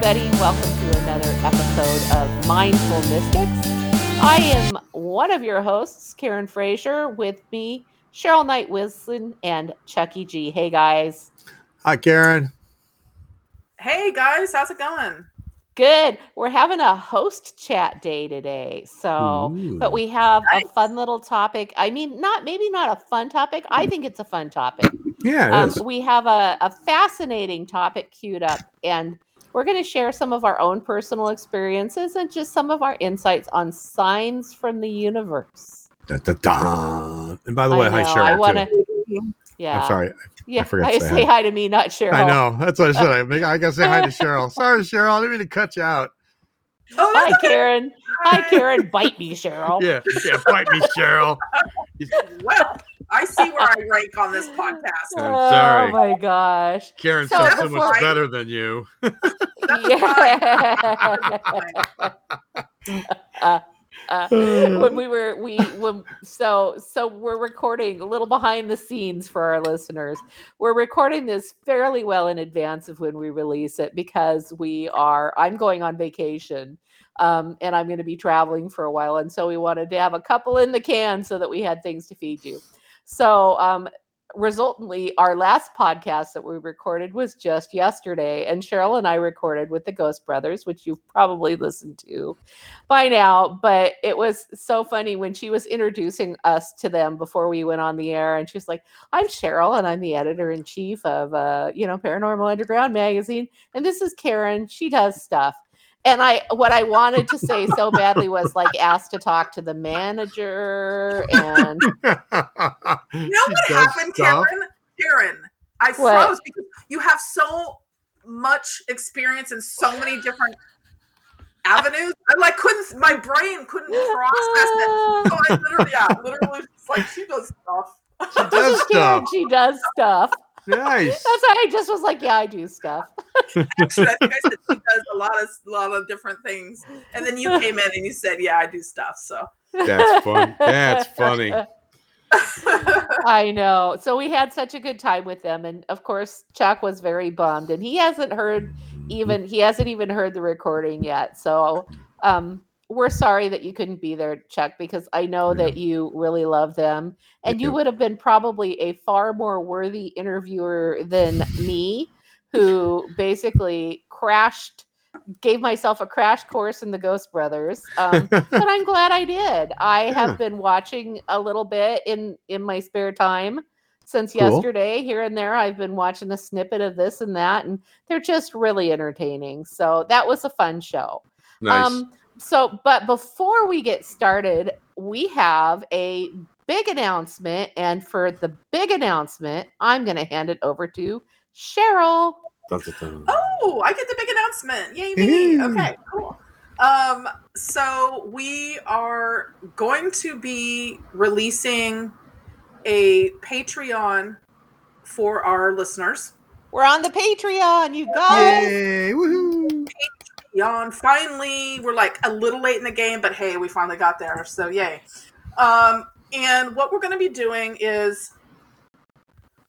everybody. Welcome to another episode of Mindful Mystics. I am one of your hosts, Karen Frazier, with me, Cheryl Knight Wilson and Chucky G. Hey, guys. Hi, Karen. Hey, guys. How's it going? Good. We're having a host chat day today. So, Ooh. but we have Nice. a fun little topic. I mean, not maybe not a fun topic. I think it's a fun topic. Yeah, it Um, is. we have a, a fascinating topic queued up, and we're going to share some of our own personal experiences and just some of our insights on signs from the universe. Da, da, da. And by the I way, hi, Cheryl. I want to. Yeah. I'm sorry. Yeah. forgot I say say hi. hi to me, not Cheryl. I know. That's what I said. I, make- I gotta say hi to Cheryl. Sorry, Cheryl. I didn't mean to cut you out. Oh, Hi, okay. Karen. Hi, Karen. Bite me, Cheryl. Yeah, yeah. Bite me, Cheryl. Well, I see where I rank on this podcast. I'm sorry. Oh my gosh. Karen So sounds so before- much better than you. Yeah. Uh, when we were we when so so we're recording a little behind the scenes for our listeners we're recording this fairly well in advance of when we release it because we are i'm going on vacation um, and i'm going to be traveling for a while and so we wanted to have a couple in the can so that we had things to feed you so um resultantly our last podcast that we recorded was just yesterday and cheryl and i recorded with the ghost brothers which you've probably listened to by now, but it was so funny when she was introducing us to them before we went on the air, and she was like, "I'm Cheryl, and I'm the editor in chief of uh, you know Paranormal Underground magazine, and this is Karen. She does stuff." And I, what I wanted to say so badly was like asked to talk to the manager, and You know what happened, Karen? Karen, I What? froze because you have so much experience in so many different avenues. I like couldn't my brain couldn't process it. So I literally, yeah, literally just like she does stuff. She this does is Karen. stuff. She does stuff. Nice. That's why I just was like, "Yeah, I do stuff." Actually, I think I said she does a lot of a lot of different things. And then you came in and you said, Yeah, I do stuff. So That's fun. That's funny. I know. So we had such a good time with them, and of course, Chuck was very bummed, and he hasn't heard even he hasn't even heard the recording yet. So um, we're sorry that you couldn't be there, Chuck, because I know Yeah. that you really love them, and you would have been probably a far more worthy interviewer than me, who basically crashed. Gave myself a crash course in the Ghost Brothers, um, but I'm glad I did. I Yeah. have been watching a little bit in in my spare time since Cool. yesterday. Here and there, I've been watching a snippet of this and that, and they're just really entertaining. So that was a fun show. Nice. Um, so, but before we get started, we have a big announcement, and for the big announcement, I'm going to hand it over to Cheryl. Oh, I get the big announcement. Yay me. Yay. Okay, cool. Um, so we are going to be releasing a Patreon for our listeners. We're on the Patreon, you guys. Yay! Woohoo! Patreon. Finally, we're like a little late in the game, but hey, we finally got there. So yay. Um, and what we're going to be doing is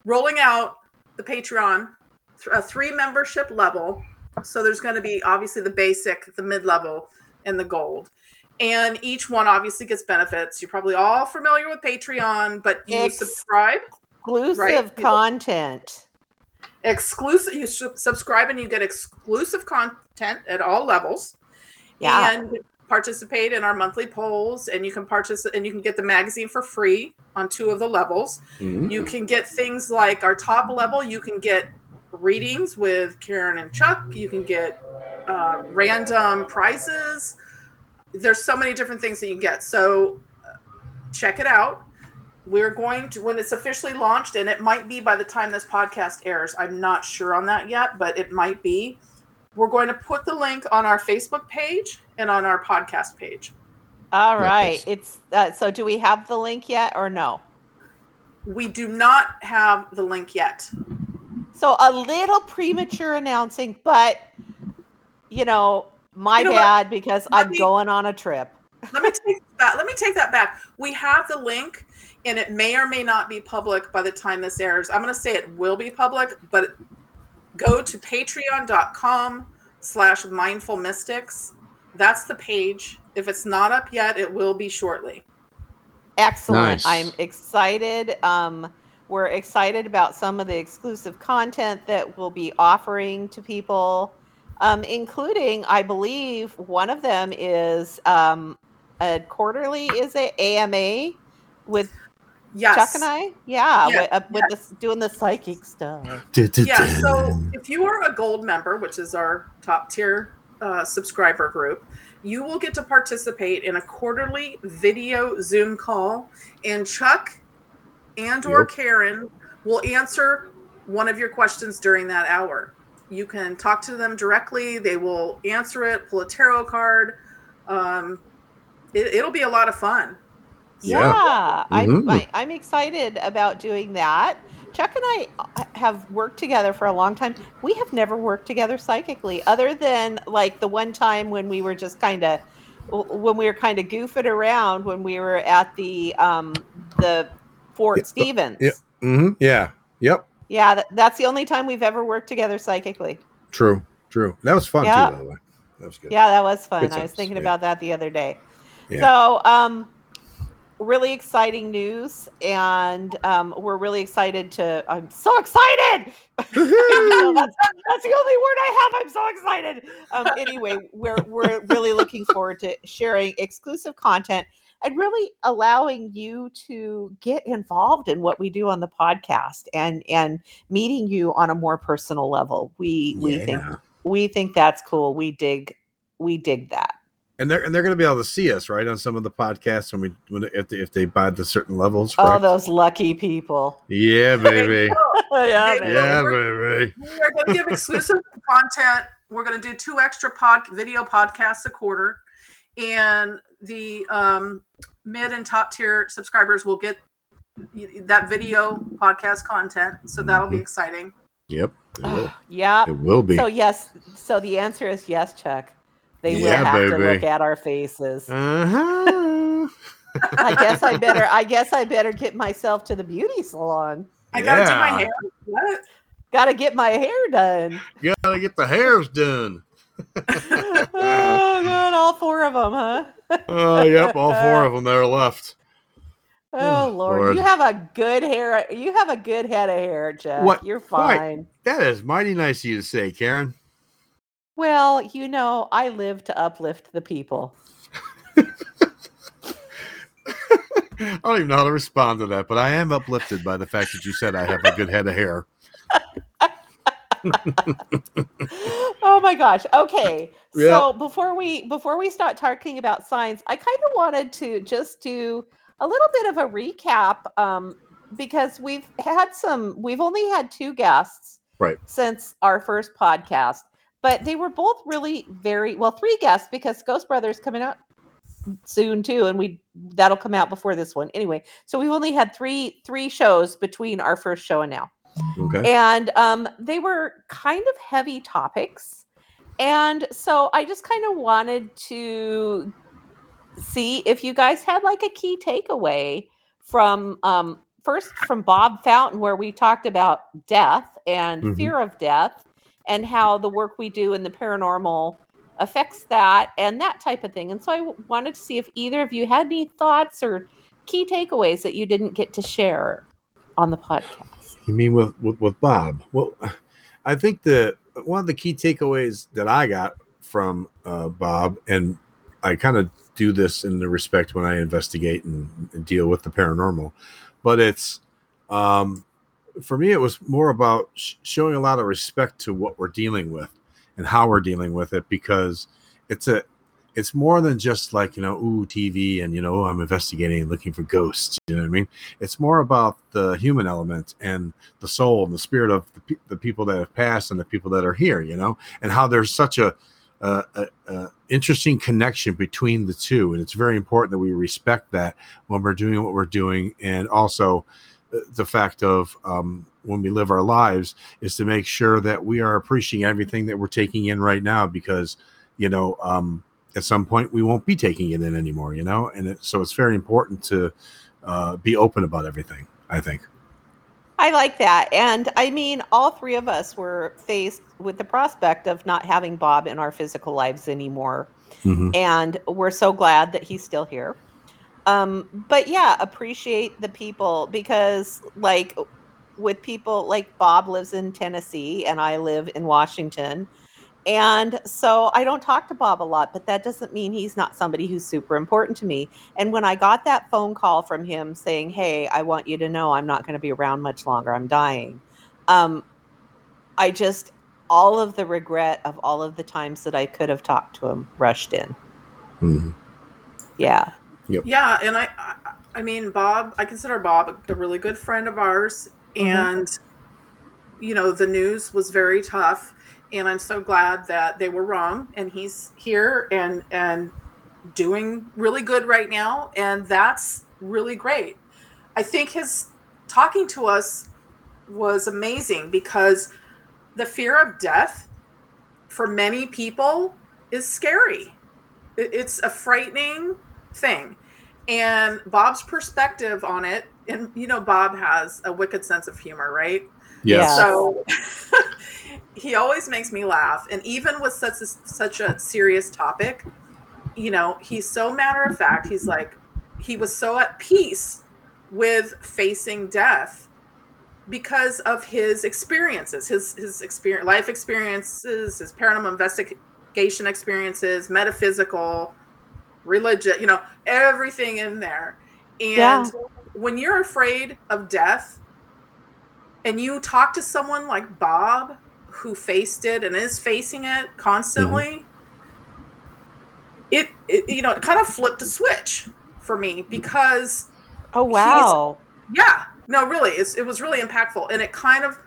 rolling out the Patreon, a three membership level. So there's going to be obviously the basic, the mid level, and the gold. And each one obviously gets benefits. You're probably all familiar with Patreon, but you Ex- subscribe Exclusive Right. content. Exclusive you su- subscribe and you get exclusive content at all levels. Yeah. and participate in our monthly polls and you can participate and you can get the magazine for free on two of the levels. Mhm. you can get things like our top level you can get readings with karen and chuck you can get uh, random prizes. There's so many different things that you can get. So uh, check it out we're going to when it's officially launched and it might be by the time this podcast airs i'm not sure on that yet but it might be we're going to put the link on our facebook page and on our podcast page all right Nice. It's uh, so. Do we have the link yet or no? we do not have the link yet So a little premature announcing, but you know, my You know what? bad because Let I'm me- going on a trip. let me take that let me take that back we have the link and it may or may not be public by the time this airs i'm going to say it will be public but go to patreon.com slash mindful mystics. That's the page. If it's not up yet, it will be shortly. Excellent. Nice. I'm excited. Um, we're excited about some of the exclusive content that we'll be offering to people, um, including, I believe, one of them is um, a quarterly, is it AMA with Yes. Chuck and I? Yeah, Yeah, with, uh, with this, doing the psychic stuff. Yeah. So if you are a gold member, which is our top tier uh, subscriber group, you will get to participate in a quarterly video Zoom call, and Chuck and or Yep. Karen will answer one of your questions during that hour. You can talk to them directly. They will answer it. Pull a tarot card. Um, it, it'll be a lot of fun. Yeah, Yeah. I'm, Mhm. I, I'm excited about doing that. Chuck and I uh, have worked together for a long time. We have never worked together psychically, other than like the one time when we were just kind of when we were kind of goofing around when we were at the um the Fort Yeah, Stevens. yeah. hmm Yeah. Yep. Yeah, that, that's the only time we've ever worked together psychically. True. True. That was fun Yeah. too, by the way. That was good. Yeah, that was fun. Good I was times, thinking yeah. about that the other day. Yeah. So, um, really exciting news, and um, we're really excited to. I'm so excited. That's, that's the only word I have. I'm so excited. Um, anyway, we're we're really looking forward to sharing exclusive content and really allowing you to get involved in what we do on the podcast and and meeting you on a more personal level. We we think we think that's cool. We dig we dig that. And they're and they're going to be able to see us right on some of the podcasts when we when if they, if they buy the certain levels. Oh, those lucky people. yeah, baby. yeah, Hey, man. yeah, We're- baby. We are going to give exclusive content. We're going to do two extra pod video podcasts a quarter, and the um, mid and top tier subscribers will get that video podcast content. So that'll be Mhm. exciting. Yep. It will, yeah. it will be. So yes, so the answer is yes, Chuck. They will Yeah, have to look at our faces. uh-huh. I guess I better. I guess I better get myself to the beauty salon. I got to do my hair. What? Got to get my hair done. You gotta get the hairs done. oh God, all four of them, huh? Oh, yep, all four of them that are left. Oh Oh, Lord. Lord. you have a good hair. You have a good head of hair, Chuck. What? You're Why? fine. That is mighty nice of you to say, Karen. Well, you know, I live to uplift the people. I don't even know how to respond to that, but I am uplifted by the fact that you said I have a good head of hair. oh my gosh. Okay. Yeah. So before we before we start talking about signs, I kind of wanted to just do a little bit of a recap um, because we've had some we've only had two guests Right. since our first podcast, but they were both really very well three guests because Ghost Brothers coming out soon too and we that'll come out before this one anyway so we've only had three three shows between our first show and now Okay. and um, they were kind of heavy topics and so i just kind of wanted to see if you guys had like a key takeaway from um, first from bob fountain where we talked about death and Mhm. fear of death and how the work we do in the paranormal affects that and that type of thing and so i wanted to see if either of you had any thoughts or key takeaways that you didn't get to share on the podcast You mean with, with with Bob? Well, I think the one of the key takeaways that I got from uh, Bob, and I kind of do this in the respect when I investigate and, and deal with the paranormal, but it's um, for me it was more about sh- showing a lot of respect to what we're dealing with and how we're dealing with it because it's a it's more than just like you know ooh TV and you know I'm investigating and looking for ghosts. You know what I mean? It's more about the human element and the soul and the spirit of the, pe- the people that have passed and the people that are here. You know, and how there's such a, a, a, a interesting connection between the two, and it's very important that we respect that when we're doing what we're doing, and also uh, the fact of um, when we live our lives is to make sure that we are appreciating everything that we're taking in right now because you know um, at some point we won't be taking it in anymore you know and it, so it's very important to uh, be open about everything i think I like that. And I mean, all three of us were faced with the prospect of not having Bob in our physical lives anymore. Mhm. And we're so glad that he's still here. Um, but yeah, appreciate the people because, like, with people like Bob lives in Tennessee and I live in Washington. And so I don't talk to Bob a lot, but that doesn't mean he's not somebody who's super important to me. And when I got that phone call from him saying, Hey, I want you to know I'm not going to be around much longer, I'm dying. Um, I just, all of the regret of all of the times that I could have talked to him rushed in. Mhm. Yeah. Yeah, and I, I, I mean, Bob, I consider Bob a really good friend of ours, Mhm. and you know, the news was very tough, and I'm so glad that they were wrong, and he's here and and doing really good right now, and that's really great. I think his talking to us was amazing because the fear of death for many people is scary. It's a frightening thing. And Bob's perspective on it, and you know, Bob has a wicked sense of humor, right? Yes. So he always makes me laugh. And even with such a, such a serious topic, you know, he's so matter of fact. He's like, he was so at peace with facing death because of his experiences, his his experience, life experiences, his paranormal investigation experiences, metaphysical, religion, you know, everything in there. And Yeah. when you're afraid of death and you talk to someone like Bob who faced it and is facing it constantly, it, it you know, it kind of flipped a switch for me because Oh, wow. yeah no really it's, it was really impactful and it kind of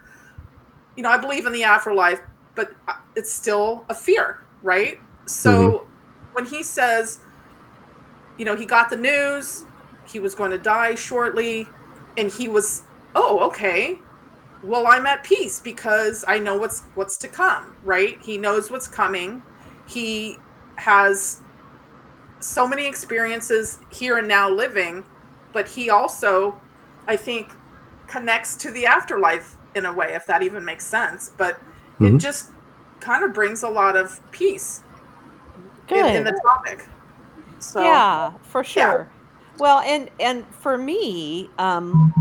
you know i believe in the afterlife but uh, it's still a fear right so when he says you know he got the news he was going to die shortly and he was oh okay well i'm at peace because i know what's what's to come right? He knows what's coming. He has so many experiences here and now living but he also i think connects to the afterlife in a way if that even makes sense but it Mhm. just kind of brings a lot of peace in, in the topic so yeah for sure. Well and and for me um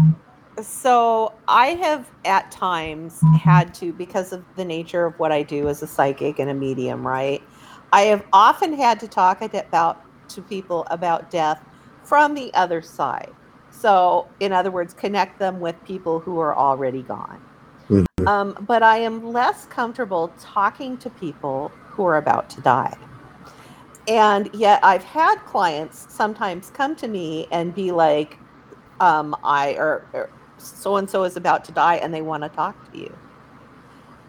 so i have at times had to because of the nature of what i do as a psychic and a medium right i have often had to talk about to people about death from the other side. So in other words connect them with people who are already gone. Mhm. um, but i am less comfortable talking to people who are about to die and yet I've had clients sometimes come to me and be like, um, I or so and so is about to die and they want to talk to you.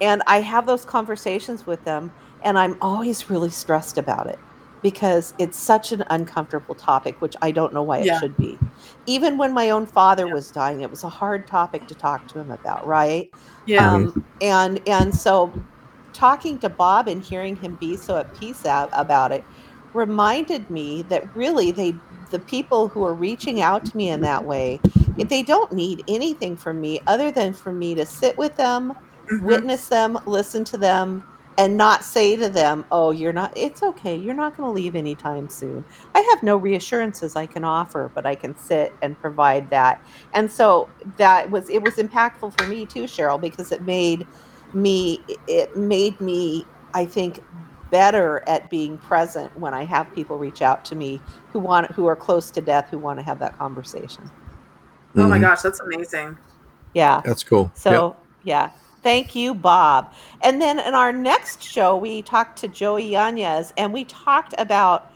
And I have those conversations with them and I'm always really stressed about it because it's such an uncomfortable topic, which I don't know why it Yeah. should be. Even when my own father Yeah. was dying, it was a hard topic to talk to him about, right? yeah Um, and and so talking to Bob and hearing him be so at peace out about it reminded me that really they the people who are reaching out to me in that way they don't need anything from me other than for me to sit with them Mhm. witness them listen to them and not say to them oh you're not it's okay you're not going to leave anytime soon i have no reassurances i can offer but i can sit and provide that and so that was it was impactful for me too cheryl because it made me it made me i think better at being present when i have people reach out to me who want who are close to death who want to have that conversation oh my Mhm. gosh that's amazing yeah That's cool. Yep. so yeah, thank you, Bob. And then in our next show, we talked to Joey Yanez, and we talked about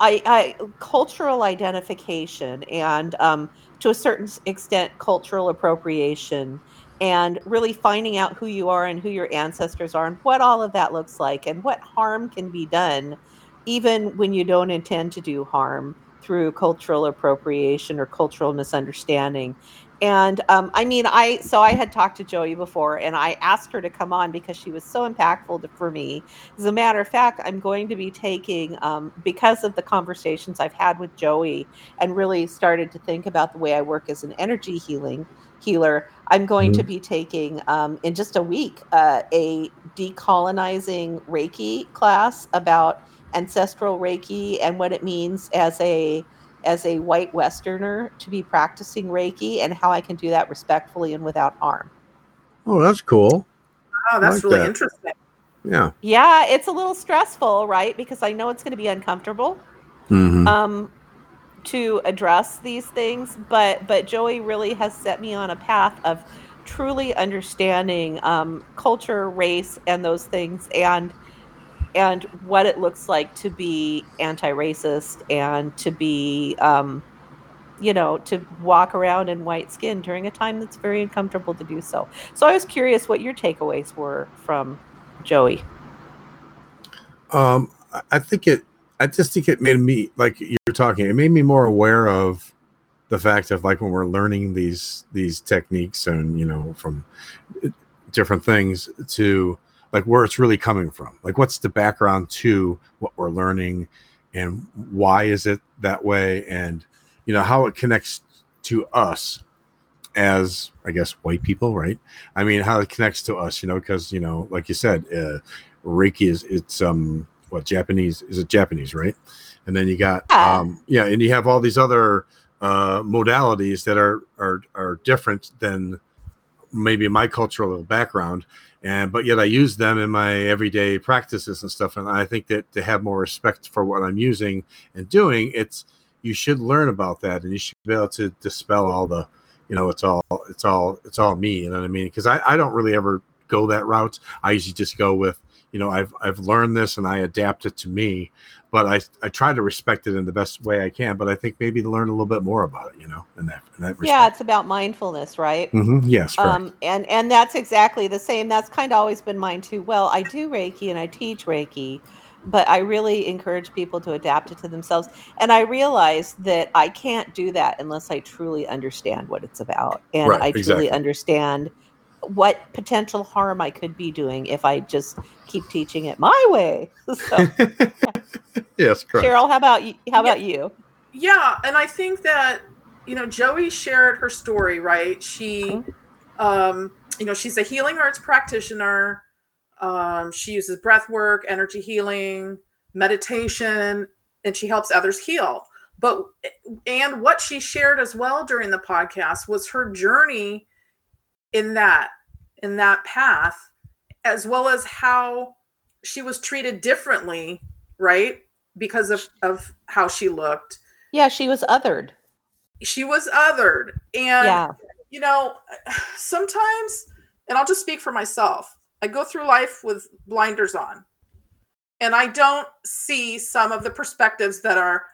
I, I cultural identification and um, to a certain extent cultural appropriation and really finding out who you are and who your ancestors are and what all of that looks like and what harm can be done even when you don't intend to do harm through cultural appropriation or cultural misunderstanding and um, I mean, I so I had talked to Joey before, and I asked her to come on because she was so impactful to, for me. As a matter of fact, I'm going to be taking um, because of the conversations I've had with Joey, and really started to think about the way I work as an energy healing healer. I'm going to Mhm. be taking um, in just a week uh, a decolonizing Reiki class about ancestral Reiki and what it means as a as a white Westerner to be practicing Reiki and how I can do that respectfully and without harm. Oh, that's cool. Oh, that's like really that. interesting. Yeah. Yeah, it's a little stressful, right? Because I know it's going to be uncomfortable. Mhm. um, to address these things, but but Joey really has set me on a path of truly understanding um, culture, race, and those things, and and what it looks like to be anti-racist and to be um, you know to walk around in white skin during a time that's very uncomfortable to do so. So I was curious what your takeaways were from Joey. Um, I- think it. I just think it made me like you're talking. It made me more aware of the fact of like when we're learning these these techniques and you know from different things to like where it's really coming from. Like what's the background to what we're learning, and why is it that way, and you know how it connects to us as I guess white people, right? I mean, how it connects to us, you know, because you know, like you said, uh, Reiki is it's um what Japanese is it Japanese, right? And then you got Yeah. um yeah, and you have all these other uh modalities that are are are different than maybe my cultural background. And but yet I use them in my everyday practices and stuff. And I think that to have more respect for what I'm using and doing it's you should learn about that. And you should be able to dispel all the you know it's all it's all it's all me. You know what I mean? Because I, I don't really ever go that route. I usually just go with you know I've I've learned this and I adapt it to me but I I try to respect it in the best way I can but I think maybe to learn a little bit more about it you know in that in that respect. Yeah, it's about mindfulness, right? Mhm, yes correct. um and and that's exactly the same that's kind of always been mine too well i do reiki and i teach reiki but i really encourage people to adapt it to themselves and i realize that i can't do that unless i truly understand what it's about and Right, i truly exactly. understand what potential harm i could be doing if i just keep teaching it my way so yes correct. cheryl how about you how about you Yeah, and I think that you know Joey shared her story, right? She, Mhm. um, you know, she's a healing arts practitioner. Um, she uses breath work, energy healing, meditation, and she helps others heal. But and what she shared as well during the podcast was her journey in that in that path, as well as how she was treated differently, right? Because of of how she looked. Yeah she was othered. She was othered. And yeah. you know sometimes and i'll just speak for myself i go through life with blinders on. And i don't see some of the perspectives that are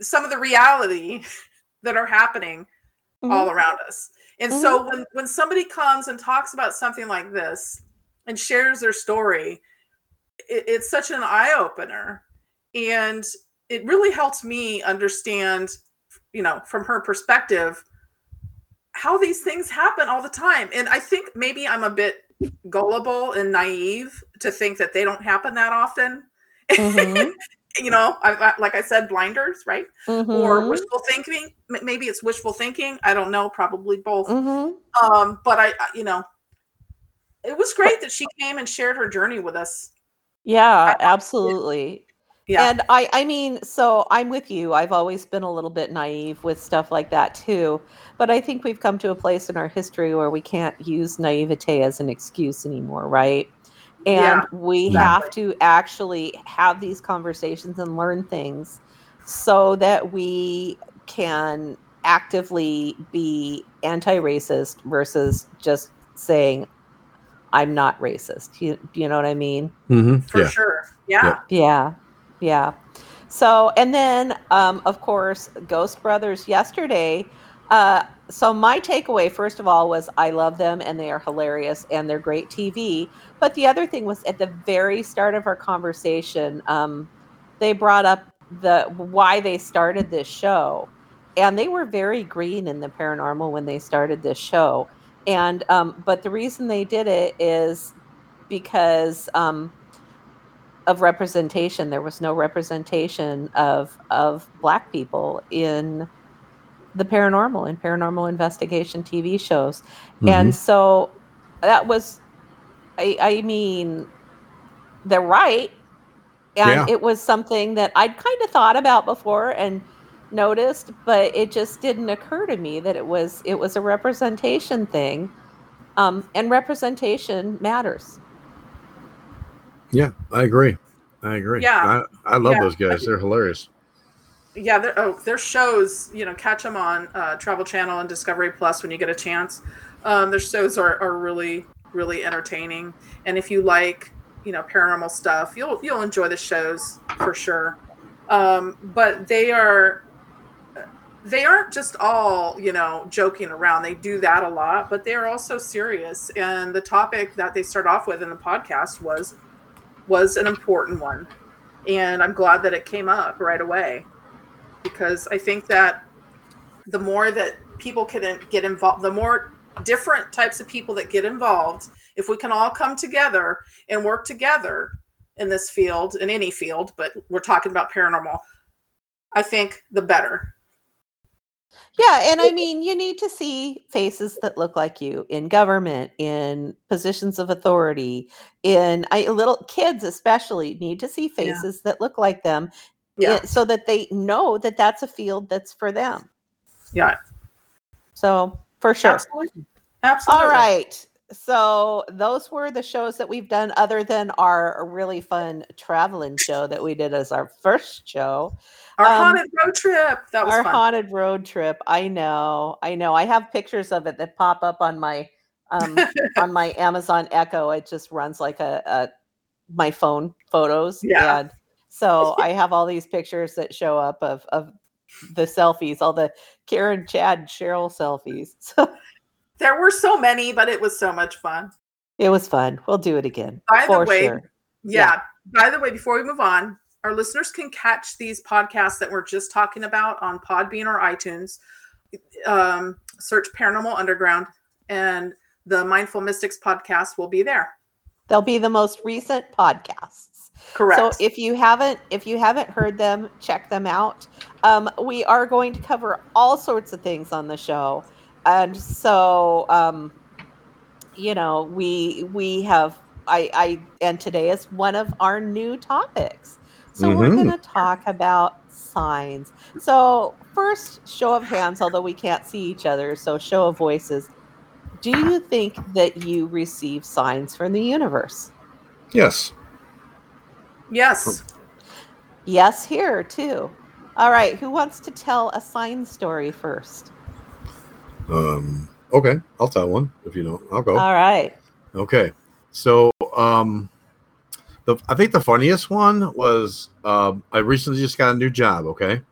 some of the reality that are happening mm-hmm. all around us and so when when somebody comes and talks about something like this and shares their story it, it's such an eye-opener and it really helps me understand you know from her perspective how these things happen all the time. And i think maybe i'm a bit gullible and naive to think that they don't happen that often. Mhm. You know I, I, like i said blinders right or Mhm. wishful thinking maybe it's wishful thinking i don't know probably both Mhm. um but i I- you know it was great that she came and shared her journey with us yeah absolutely yeah And I, I mean, so I'm with you. I've always been a little bit naive with stuff like that too. But I think we've come to a place in our history where we can't use naivete as an excuse anymore, right? And Yeah. we No. have to actually have these conversations and learn things so that we can actively be anti racist versus just saying, I'm not racist. You, you know what I mean? Mhm, for yeah. sure yeah Yeah. Yeah, yeah. So, and then, um, of course, Ghost Brothers yesterday. Uh, so, my takeaway, first of all, was I love them and they are hilarious and they're great TV. But the other thing was at the very start of our conversation, um, they brought up the why they started this show, and they were very green in the paranormal when they started this show. And um, but the reason they did it is because um, of representation. There was no representation of of black people in the paranormal and paranormal investigation TV shows. Mm-hmm. And so that was, I, I mean, they're right. And Yeah. it was something that I'd kind of thought about before and noticed, but it just didn't occur to me that it was it was a representation thing. Um, and representation matters. yeah, I agree. I agree. Yeah. I, I love Yeah. those guys. They're hilarious. Yeah there, oh, their shows you know catch them on uh, travel channel and discovery plus when you get a chance. Um, their shows are, are really really entertaining. And if you like you know paranormal stuff you'll you'll enjoy the shows for sure. Um, but they are they aren't just all you know joking around. They do that a lot but they're also serious. And the topic that they start off with in the podcast was was an important one. And i'm glad that it came up right away because I think that the more that people can get involved, the more different types of people that get involved, if we can all come together and work together in this field, in any field, but we're talking about paranormal, I think the better. Yeah, and I mean, you need to see faces that look like you in government, in positions of authority, in I, little kids, especially, need to see Yeah. faces that look like them, Yeah. so that they know that that's a field that's for them. Yeah. So for sure. Absolutely. Absolutely. All right. So those were the shows that we've done, other than our really fun traveling show that we did as our first show. Our Um, haunted road trip. That was our fun. haunted road trip. I know, I know. I have pictures of it that pop up on my um on my Amazon Echo. It just runs like a, a my phone photos. Yeah. And so I have all these pictures that show up of of the selfies, all the Karen, Chad, Cheryl selfies. So there were so many, but it was so much fun. it was fun. We'll do it again. By the way, sure. Yeah. By the way, before we move on, our listeners can catch these podcasts that we're just talking about on Podbean or iTunes. Um, search Paranormal Underground, and the Mindful Mystics podcast will be there. They'll be the most recent podcasts. Correct. So if you haven't if you haven't heard them, check them out. Um, we are going to cover all sorts of things on the show, and so um, you know we we have I I and today is one of our new topics. So we're Mhm. going to talk about signs. So first, show of hands, although we can't see each other, so show of voices. Do you think that you receive signs from the universe? Yes. Yes. Yes, here too. All right, who wants to tell a sign story first? Um, okay, I'll tell one if you don't. I'll go. All right. Okay. So um the I think the funniest one was um I recently just got a new job, okay?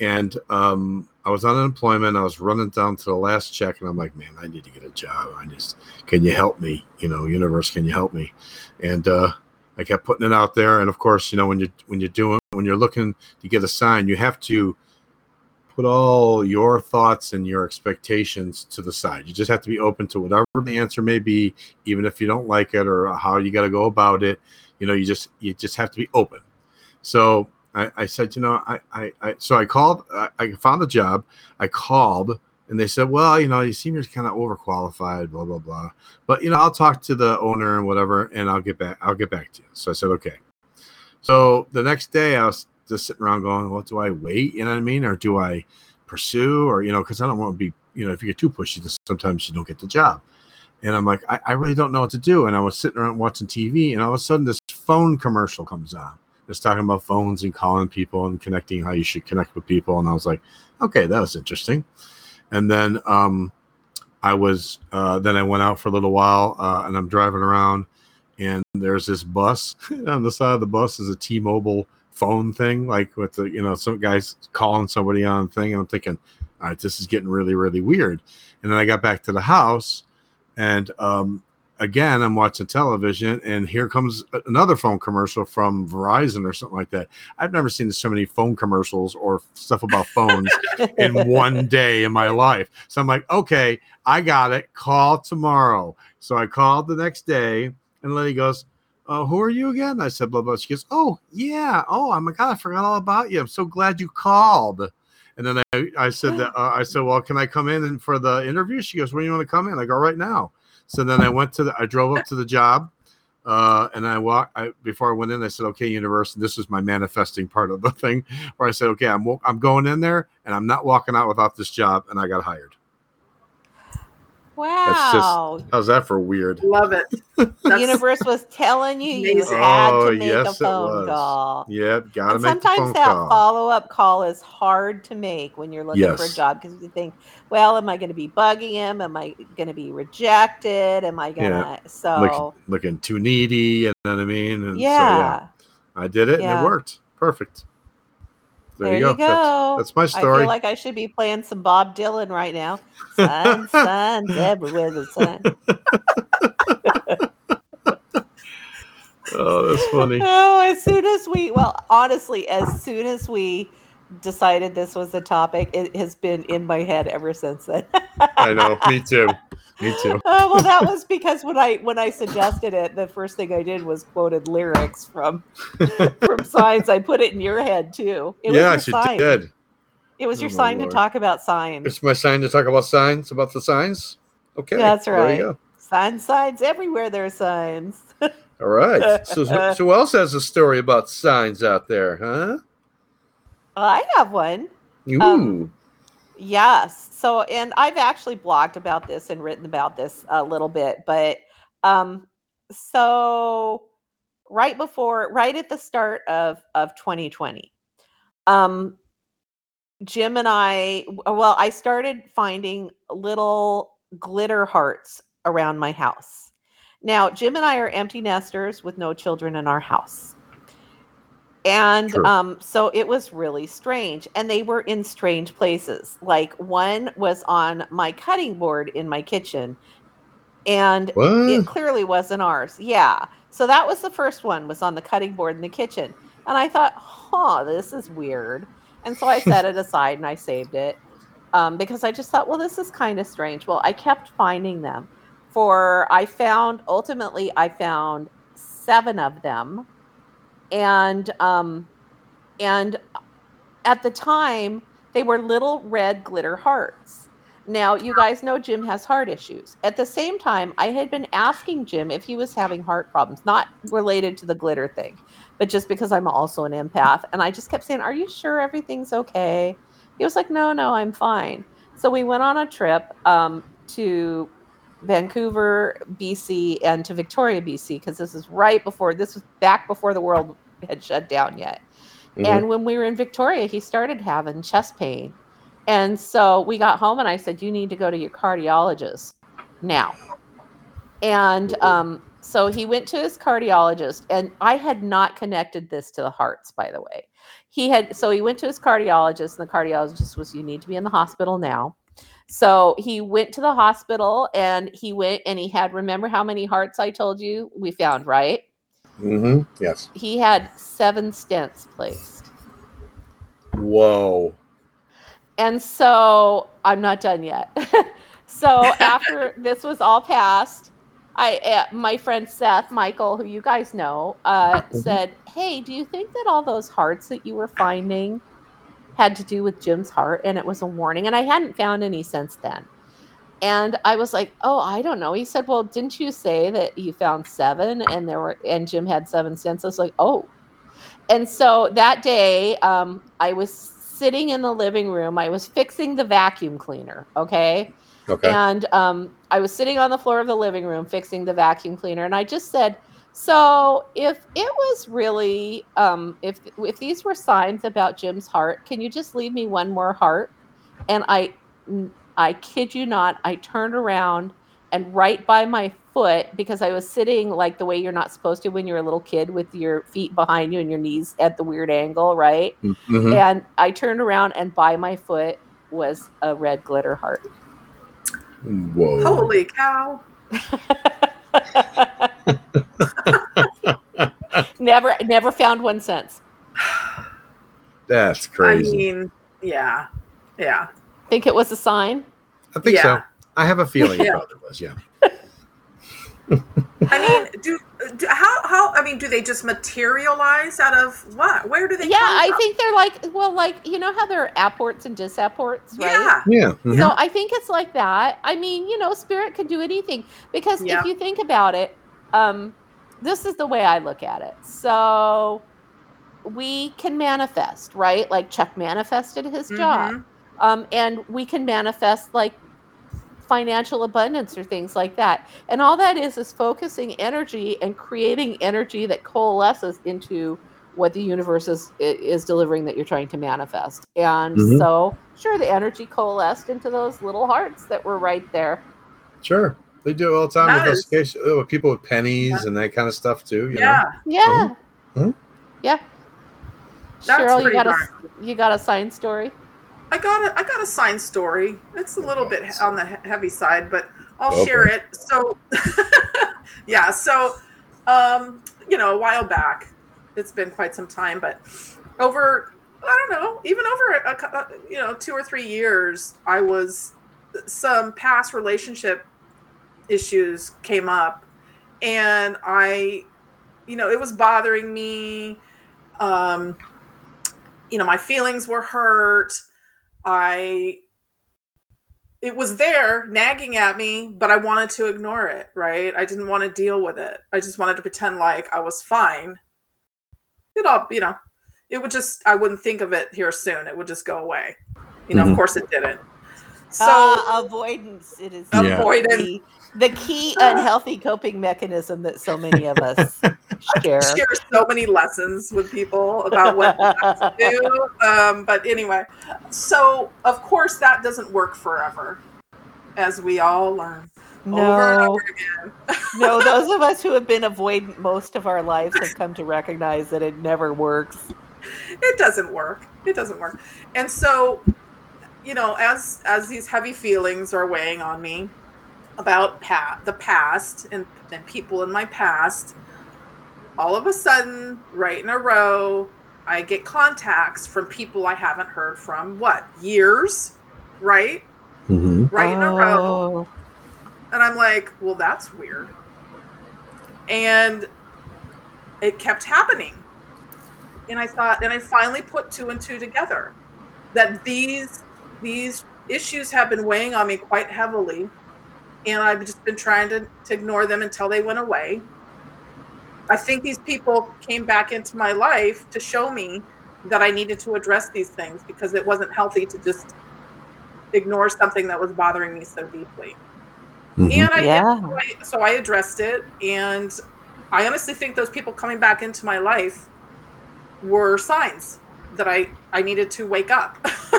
And um I was on unemployment, I was running down to the last check and I'm like, man, I need to get a job. I just can you help me? You know, universe, can you help me? And uh I kept putting it out there and of course, you know, when you when you're doing when you're looking to get a sign, you have to put all your thoughts and your expectations to the side. You just have to be open to whatever the answer may be, even if you don't like it or how you got to go about it. You know, you just you just have to be open. So I, I said, you know, I, I, I so I called. I, I found a job. I called, and they said, well, you know, you you're kind of overqualified, blah blah blah. But you know, I'll talk to the owner and whatever, and I'll get back. I'll get back to you. So I said, okay. So the next day, I was just sitting around going, "Well, do I wait? You know what I mean, or do I pursue, or you know, because I don't want to be, you know, if you get too pushy, sometimes you don't get the job." And I'm like, I, I really don't know what to do. And I was sitting around watching TV, and all of a sudden, this phone commercial comes on. It's talking about phones and calling people and connecting how you should connect with people. And I was like, okay, that was interesting. And then um, I was, uh, then I went out for a little while, uh, and I'm driving around, and there's this bus on the side of the bus is a T-Mobile phone thing, like with the you know some guys calling somebody on thing, and I'm thinking, all right, this is getting really really weird. And then I got back to the house, and um, again I'm watching television, and here comes another phone commercial from Verizon or something like that. I've never seen so many phone commercials or stuff about phones in one day in my life. So I'm like, okay, I got it. Call tomorrow. So I called the next day, and lady goes, uh, "Who are you again?" I said, "Blah blah." She goes, "Oh yeah, oh my god, I forgot all about you. I'm so glad you called." And then I, I said that uh, I said, well, can I come in and for the interview? She goes, when do you want to come in? I go right now. So then I went to the, I drove up to the job, uh, and I walked. I, before I went in, I said, okay, universe. And this is my manifesting part of the thing, where I said, okay, I'm I'm going in there, and I'm not walking out without this job, and I got hired. Wow. How's that for weird? Love it. the universe was telling you you had Oh, to make yes, a phone call. Yep, gotta make the sometimes that call. follow up call is hard to make when you're looking for a job because you think, well, am I going to be bugging him? Am I going to be rejected? Am I going to? So, Look, looking too needy, you know what I mean? And yeah, so, yeah, I did it, and it worked. Perfect. There, there you go. That's, that's my story. I feel like I should be playing some Bob Dylan right now. Sun, sun, everywhere the sun. oh, that's funny. Oh, as soon as we, well, honestly, as soon as we decided this was the topic, it has been in my head ever since then. I know. Me too. Me too. Oh well, that was because when I when I suggested it, the first thing I did was quoted lyrics from from signs. I put it in your head too. It yeah, was she your sign. did. It was your Oh, my sign Lord. to talk about signs. It's my sign to talk about signs, about the signs. Okay. That's right. Signs, signs everywhere. There are signs. All right. So, so who else has a story about signs out there, huh? I have one. Ooh. Um, Yes. So, and I've actually blogged about this and written about this a little bit, but um, so right before, right at the start of of 2020, um, Jim and I, well, I started finding little glitter hearts around my house. Now, Jim and I are empty nesters with no children in our house. And um, so it was really strange. And they were in strange places. Like one was on my cutting board in my kitchen. And what? it clearly wasn't ours. Yeah. So that was the first one was on the cutting board in the kitchen. And I thought, huh, this is weird. And so I set it aside and I saved it um, because I just thought, well, this is kind of strange. Well, I kept finding them. For I found ultimately, I found seven of them, and um, and at the time they were little red glitter hearts. Now, you guys know Jim has heart issues. At the same time, I had been asking Jim if he was having heart problems, not related to the glitter thing, but just because I'm also an empath. And I just kept saying, Are you sure everything's okay? He was like, No, no, I'm fine. So we went on a trip um, to Vancouver, BC, and to Victoria, BC, because this is right before, this was back before the world had shut down yet. Mhm. And when we were in Victoria, he started having chest pain. And so we got home and I said, You need to go to your cardiologist now. And um, so he went to his cardiologist, and I had not connected this to the hearts, by the way. He had, so he went to his cardiologist, and the cardiologist was, You need to be in the hospital now. So he went to the hospital and he went and he had, remember how many hearts I told you we found, right? Mhm. Yes. He had seven stents placed. Whoa. And so I'm not done yet. so after this was all passed, I uh, my friend Seth Michael, who you guys know, uh, Mhm. said, "Hey, do you think that all those hearts that you were finding had to do with Jim's heart?" And it was a warning, and I hadn't found any since then. And I was like, "Oh, I don't know." He said, "Well, didn't you say that you found seven, and there were and Jim had seven stents?" I was like, "Oh." And so that day, um, I was sitting in the living room. I was fixing the vacuum cleaner. Okay. Okay. And um, I was sitting on the floor of the living room fixing the vacuum cleaner, and I just said, "So if it was really, um, if if these were signs about Jim's heart, can you just leave me one more heart?" And I, I kid you not, I turned around and right by my foot because I was sitting like the way you're not supposed to when you're a little kid with your feet behind you and your knees at the weird angle, right? Mhm. And I turned around and by my foot was a red glitter heart. Whoa. Holy cow. never never found one since. That's crazy. I mean, yeah. Yeah. Think it was a sign? I think so. I have a feeling Yeah. it was. Yeah. I mean, do, do how how I mean, do they just materialize out of what? Where do they? yeah, come I from? think they're like, well, like you know how there are apports and disapports, right? Yeah, Yeah. mhm. So I think it's like that. I mean, you know, spirit can do anything because Yeah. if you think about it, um, this is the way I look at it. So we can manifest, right? Like Chuck manifested his job, Mhm. um, and we can manifest like financial abundance or things like that. And all that is is focusing energy and creating energy that coalesces into what the universe is is delivering that you're trying to manifest. And Mhm. so, sure, the energy coalesced into those little hearts that were right there. Sure. They do it all the time That with, is- occasion- oh, with people with pennies and that kind of stuff too. You Yeah, Yeah. Mhm. Yeah. That's Cheryl, you pretty got a you got a sign story? I got a I got a sign story. It's a little bit on the heavy side, but I'll Okay. share it. So, yeah. So, um, you know, a while back, it's been quite some time, but over I don't know, even over a, cou- uh, you know two or three years, I was some past relationship issues came up, and I, you know, it was bothering me. Um, you know, my feelings were hurt. I it was there nagging at me, but I wanted to ignore it, right? I didn't want to deal with it. I just wanted to pretend like I was fine. It all, you know, it would just I wouldn't think of it here soon. It would just go away. You know, Mhm. of course it didn't. So Ah, avoidance. It is avoidance. the, the key unhealthy coping mechanism that so many of us share. share so many lessons with people about what to do. Um, but anyway, so of course that doesn't work forever, as we all learn over and over again. no, those of us who have been avoidant most of our lives have come to recognize that it never works. It doesn't work. It doesn't work. And so, you know, as as these heavy feelings are weighing on me about pa- the past and, and people in my past, all of a sudden, right in a row, I get contacts from people I haven't heard from what years, right? Mm-hmm. Right in a row. Oh, And I'm like, well, that's weird. And it kept happening. And I thought, and I finally put two and two together that these these issues have been weighing on me quite heavily. And I've just been trying to, to ignore them until they went away. I think these people came back into my life to show me that I needed to address these things because it wasn't healthy to just ignore something that was bothering me so deeply. Mm-hmm. And I, Yeah. so I so I addressed it, and I honestly think those people coming back into my life were signs that I I needed to wake up,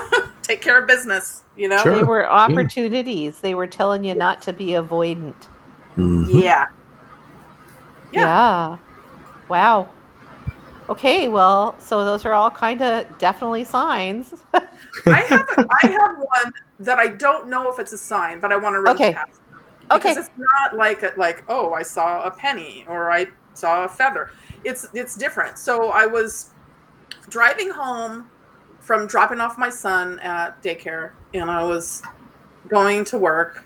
take care of business. You know, Sure. they were opportunities. They were telling you not to be avoidant. Mhm. yeah, Yeah. Yeah. Wow. Okay, well, so those are all kind of definitely signs. I have a, I have one that I don't know if it's a sign, but I want to run Okay. past. Okay. Because it's not like a, like oh I saw a penny or I saw a feather. It's it's different. So I was driving home from dropping off my son at daycare, and I was going to work,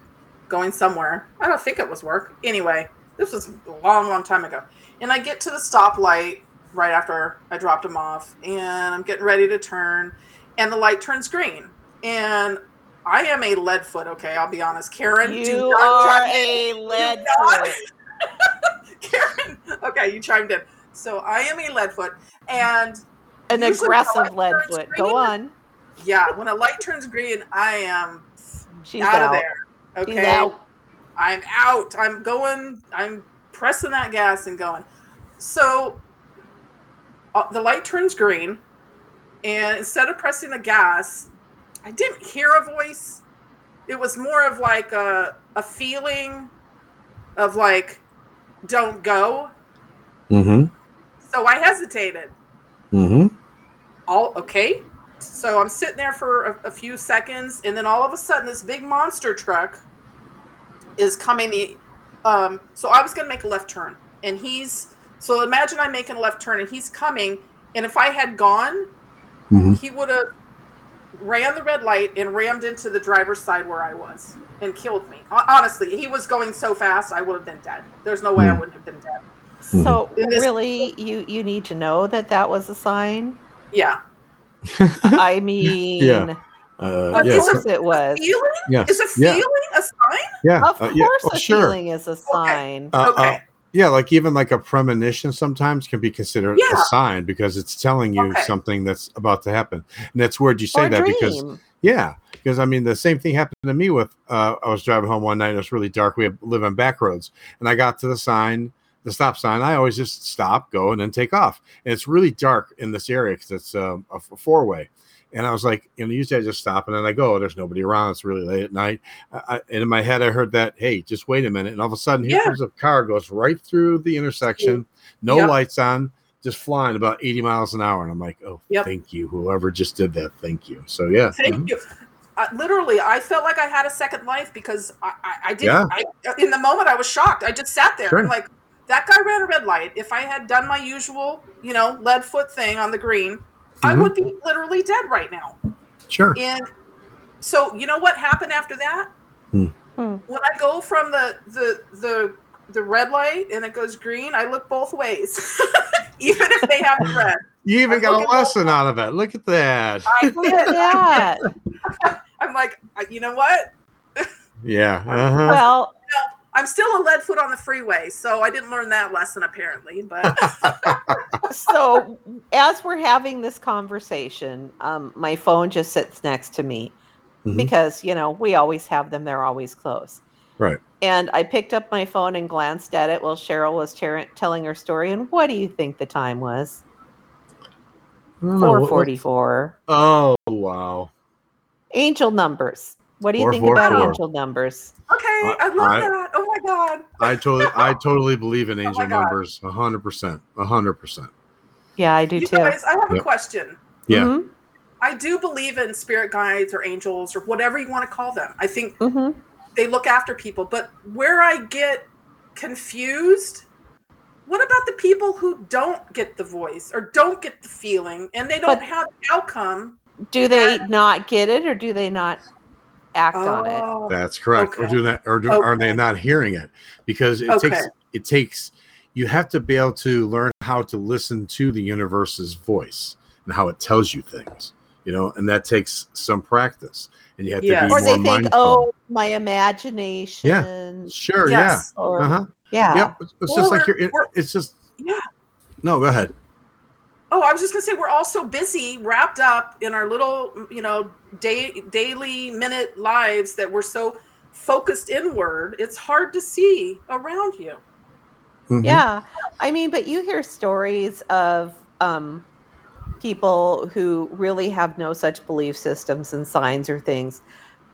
going somewhere. I don't think it was work. Anyway, this was a long, long time ago. And I get to the stoplight right after I dropped him off, and I'm getting ready to turn, and the light turns green. And I am a lead foot, okay? I'll be honest. Karen, do You not are a lead foot. Karen, okay, you chimed in. So I am a lead foot, and An Usually aggressive light lead foot. green- Go on. yeah, when a light turns green, I am She's out, out. of there. She's Okay, out. I'm out. I'm going. I'm pressing that gas and going. So uh, the light turns green, and instead of pressing the gas, I didn't hear a voice. It was more of like a a feeling of like, don't go. Mm-hmm. So I hesitated. Mm-hmm. all okay so i'm sitting there for a, a few seconds and then all of a sudden this big monster truck is coming the um so i was going to make a left turn and he's so imagine i'm making a left turn and he's coming and if i had gone Mhm. he would have ran the red light and rammed into the driver's side where I was and killed me. Honestly, he was going so fast, I would have been dead. There's no way I Hmm. wouldn't have been dead. So In this- really, you you need to know that that was a sign. Yeah. I mean, Uh, But of yeah, course it was. Feeling? yes, Is a yeah, feeling a sign? yeah, Of uh, course, yeah, oh, a sure. feeling is a sign. Uh, uh, Okay. yeah, like even like a premonition sometimes can be considered Yeah. a sign because it's telling you Okay. something that's about to happen. And that's weird you say or that dream. because yeah, because I mean the same thing happened to me with uh, I was driving home one night. It was really dark. We live on back roads, and I got to the sign, the stop sign. I always just stop, go, and then take off. And it's really dark in this area because it's um, a four way. And I was like, you know, usually I just stop and then I go. There's nobody around. It's really late at night. I, I, and in my head, I heard that, hey, just wait a minute. And all of a sudden, here Yeah. comes a car, goes right through the intersection, no Yep. lights on, just flying about 80 miles an hour. And I'm like, oh, Yep. thank you, whoever just did that. Thank you. So yeah, Thank mhm. you. Uh, literally, I felt like I had a second life because I, I, I didn't. Yeah. I, in the moment, I was shocked. I just sat there. Sure. I'm like, that guy ran a red light. If I had done my usual, you know, lead foot thing on the green, I Mhm. would be literally dead right now. sure. And so, you know what happened after that? Hmm. Hmm. When I go from the the the the red light and it goes green, I look both ways, even if they have the red. You even I'm got a lesson out of it. Look at that. I Look at that. I'm like, you know what? Yeah. Uh-huh. well, I'm still a lead foot on the freeway, so I didn't learn that lesson apparently. But so as we're having this conversation, um, my phone just sits next to me Mhm. because you know we always have them; they're always close. Right. And I picked up my phone and glanced at it while Cheryl was ter- telling her story. And what do you think the time was? I don't know, what- Four what- forty-four. Oh wow. Angel numbers. What do you think about 444. angel numbers? okay, I love I- that. Oh my god. I totally I totally believe in Oh angel God. numbers. A hundred percent. A hundred percent. Yeah, I do You too. guys, I have a question. Yeah. Mhm, I do believe in spirit guides or angels or whatever you want to call them. I think mhm. they look after people, but where I get confused, what about the people who don't get the voice or don't get the feeling and they don't But- have the outcome? Do they not get it, or do they not act on it? Oh, That's correct. Or Okay. do that or do, are they not hearing it? Because it Okay. takes it takes you have to be able to learn how to listen to the universe's voice and how it tells you things. You know, and that takes some practice. And you have Yes. to be Or more they think, mindful. oh, my imagination. Yeah. sure, yes. Or yeah. Uh-huh. yeah. Yep. It's Well, just like you're we're- it's just Yeah. no, go ahead. Oh, I was just gonna say we're all so busy, wrapped up in our little, you know, day, daily minute lives that we're so focused inward. It's hard to see around you. Mhm. Yeah. I mean, but you hear stories of um, people who really have no such belief systems and signs or things.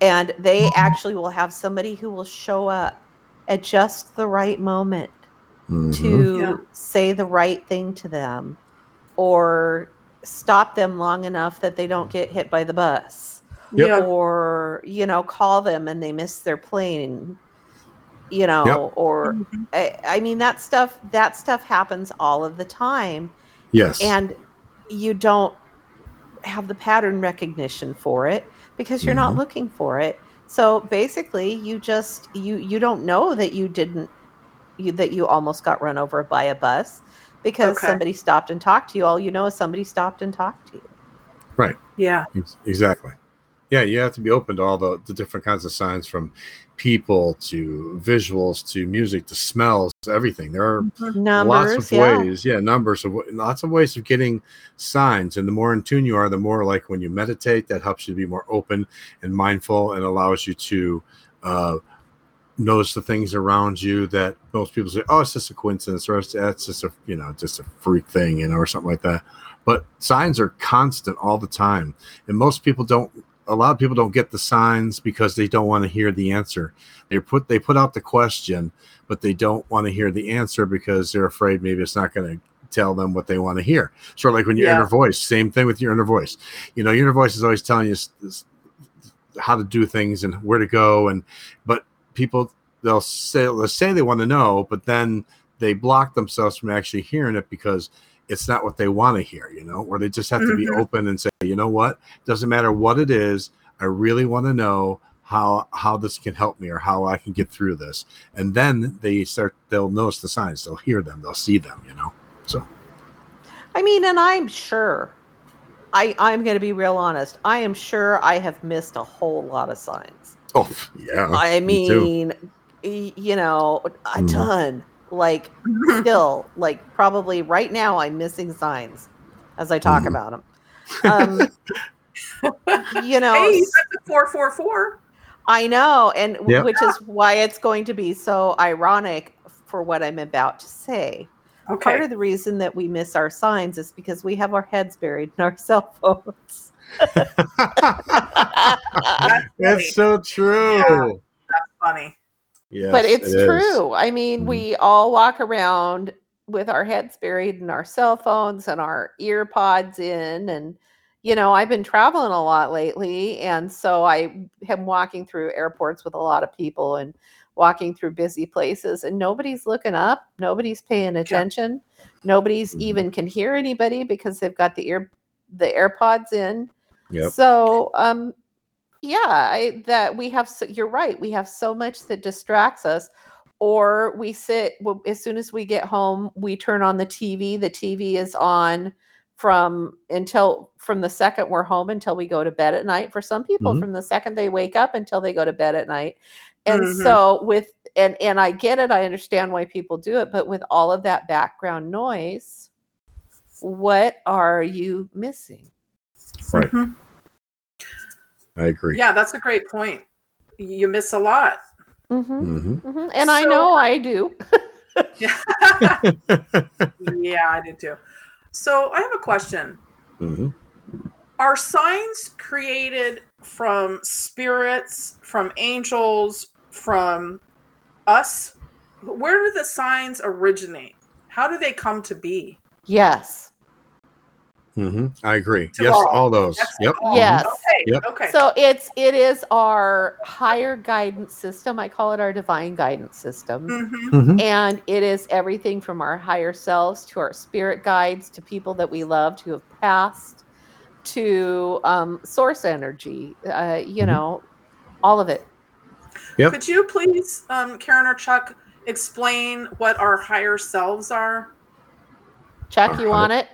And they actually will have somebody who will show up at just the right moment Mhm. to Yeah. say the right thing to them or stop them long enough that they don't get hit by the bus Yep. Yeah. or you know call them and they miss their plane you know Yep. or Mhm. I, I mean that stuff that stuff happens all of the time Yes. and you don't have the pattern recognition for it because you're not Mhm. looking for it so basically you just you you don't know that you didn't you that you almost got run over by a bus because Okay. somebody stopped and talked to you all you know is somebody stopped and talked to you Right. Yeah. Exactly. Yeah, you have to be open to all the, the different kinds of signs from people to visuals to music to smells, everything. There are numbers lots of yeah ways, yeah, numbers of wa- lots of ways of getting signs. And the more in tune you are, the more like when you meditate, that helps you to be more open and mindful and allows you to uh, notice the things around you that most people say, "Oh, it's just a coincidence," or it's, "That's just a you know just a freak thing," you know, or something like that. But signs are constant all the time, and most people don't. A lot of people don't get the signs because they don't want to hear the answer. They put they put out the question, but they don't want to hear the answer because they're afraid maybe it's not going to tell them what they want to hear. Sort of like when your Yeah. inner voice, same thing with your inner voice. You know, your inner voice is always telling you how to do things and where to go, and but people they'll say they'll say they want to know, but then they block themselves from actually hearing it because it's not what they want to hear, you know, or they just have to be Mhm. open and say, you know what, doesn't matter what it is, I really want to know how how this can help me or how I can get through this. And then they start they'll notice the signs, they'll hear them, they'll see them, you know. So I mean, and I'm sure. I I'm going to be real honest. I am sure I have missed a whole lot of signs. Oh yeah. I me mean, y- you know, a Mhm. ton. Like still, like probably right now, I'm missing signs as I talk Mhm. about them. Um, you know, hey, you got the four four four. I know, and Yep. which is why it's going to be so ironic for what I'm about to say. Okay. Part of the reason that we miss our signs is because we have our heads buried in our cell phones. That's. That's so true. Yeah. funny. Yes, but it's it is. true. I mean, Mhm. we all walk around with our heads buried in our cell phones and our ear pods in and you know, I've been traveling a lot lately and so I am walking through airports with a lot of people and walking through busy places and nobody's looking up, nobody's paying attention. Nobody's Mhm. even can hear anybody because they've got the ear the AirPods in. Yep. So, um, yeah, I, that we have. So, you're right. We have so much that distracts us, or we sit well, as soon as we get home. We turn on the TV. The TV is on from until from the second we're home until we go to bed at night. For some people, Mhm. from the second they wake up until they go to bed at night. And Mhm. so with and and I get it. I understand why people do it, but with all of that background noise, what are you missing? Right. Mhm. I agree. Yeah, that's a great point. You miss a lot. Mm-hmm. hmm And I know I do. Yeah. yeah, I did too. So I have a question. hmm Are signs created from spirits, from angels, from us? Where do the signs originate? How do they come to be? Yes. Hmm I agree. To yes, all. all those. That's Yep. all. Yes. Okay. Yep. Okay. So it's it is our higher guidance system. I call it our divine guidance system. Mhm. hmm And it is everything from our higher selves to our spirit guides to people that we loved who have passed to um, source energy, uh, you Mhm. know, all of it. Yep. Could you please, um, Karen or Chuck, explain what our higher selves are? Chuck, you Uh, want it?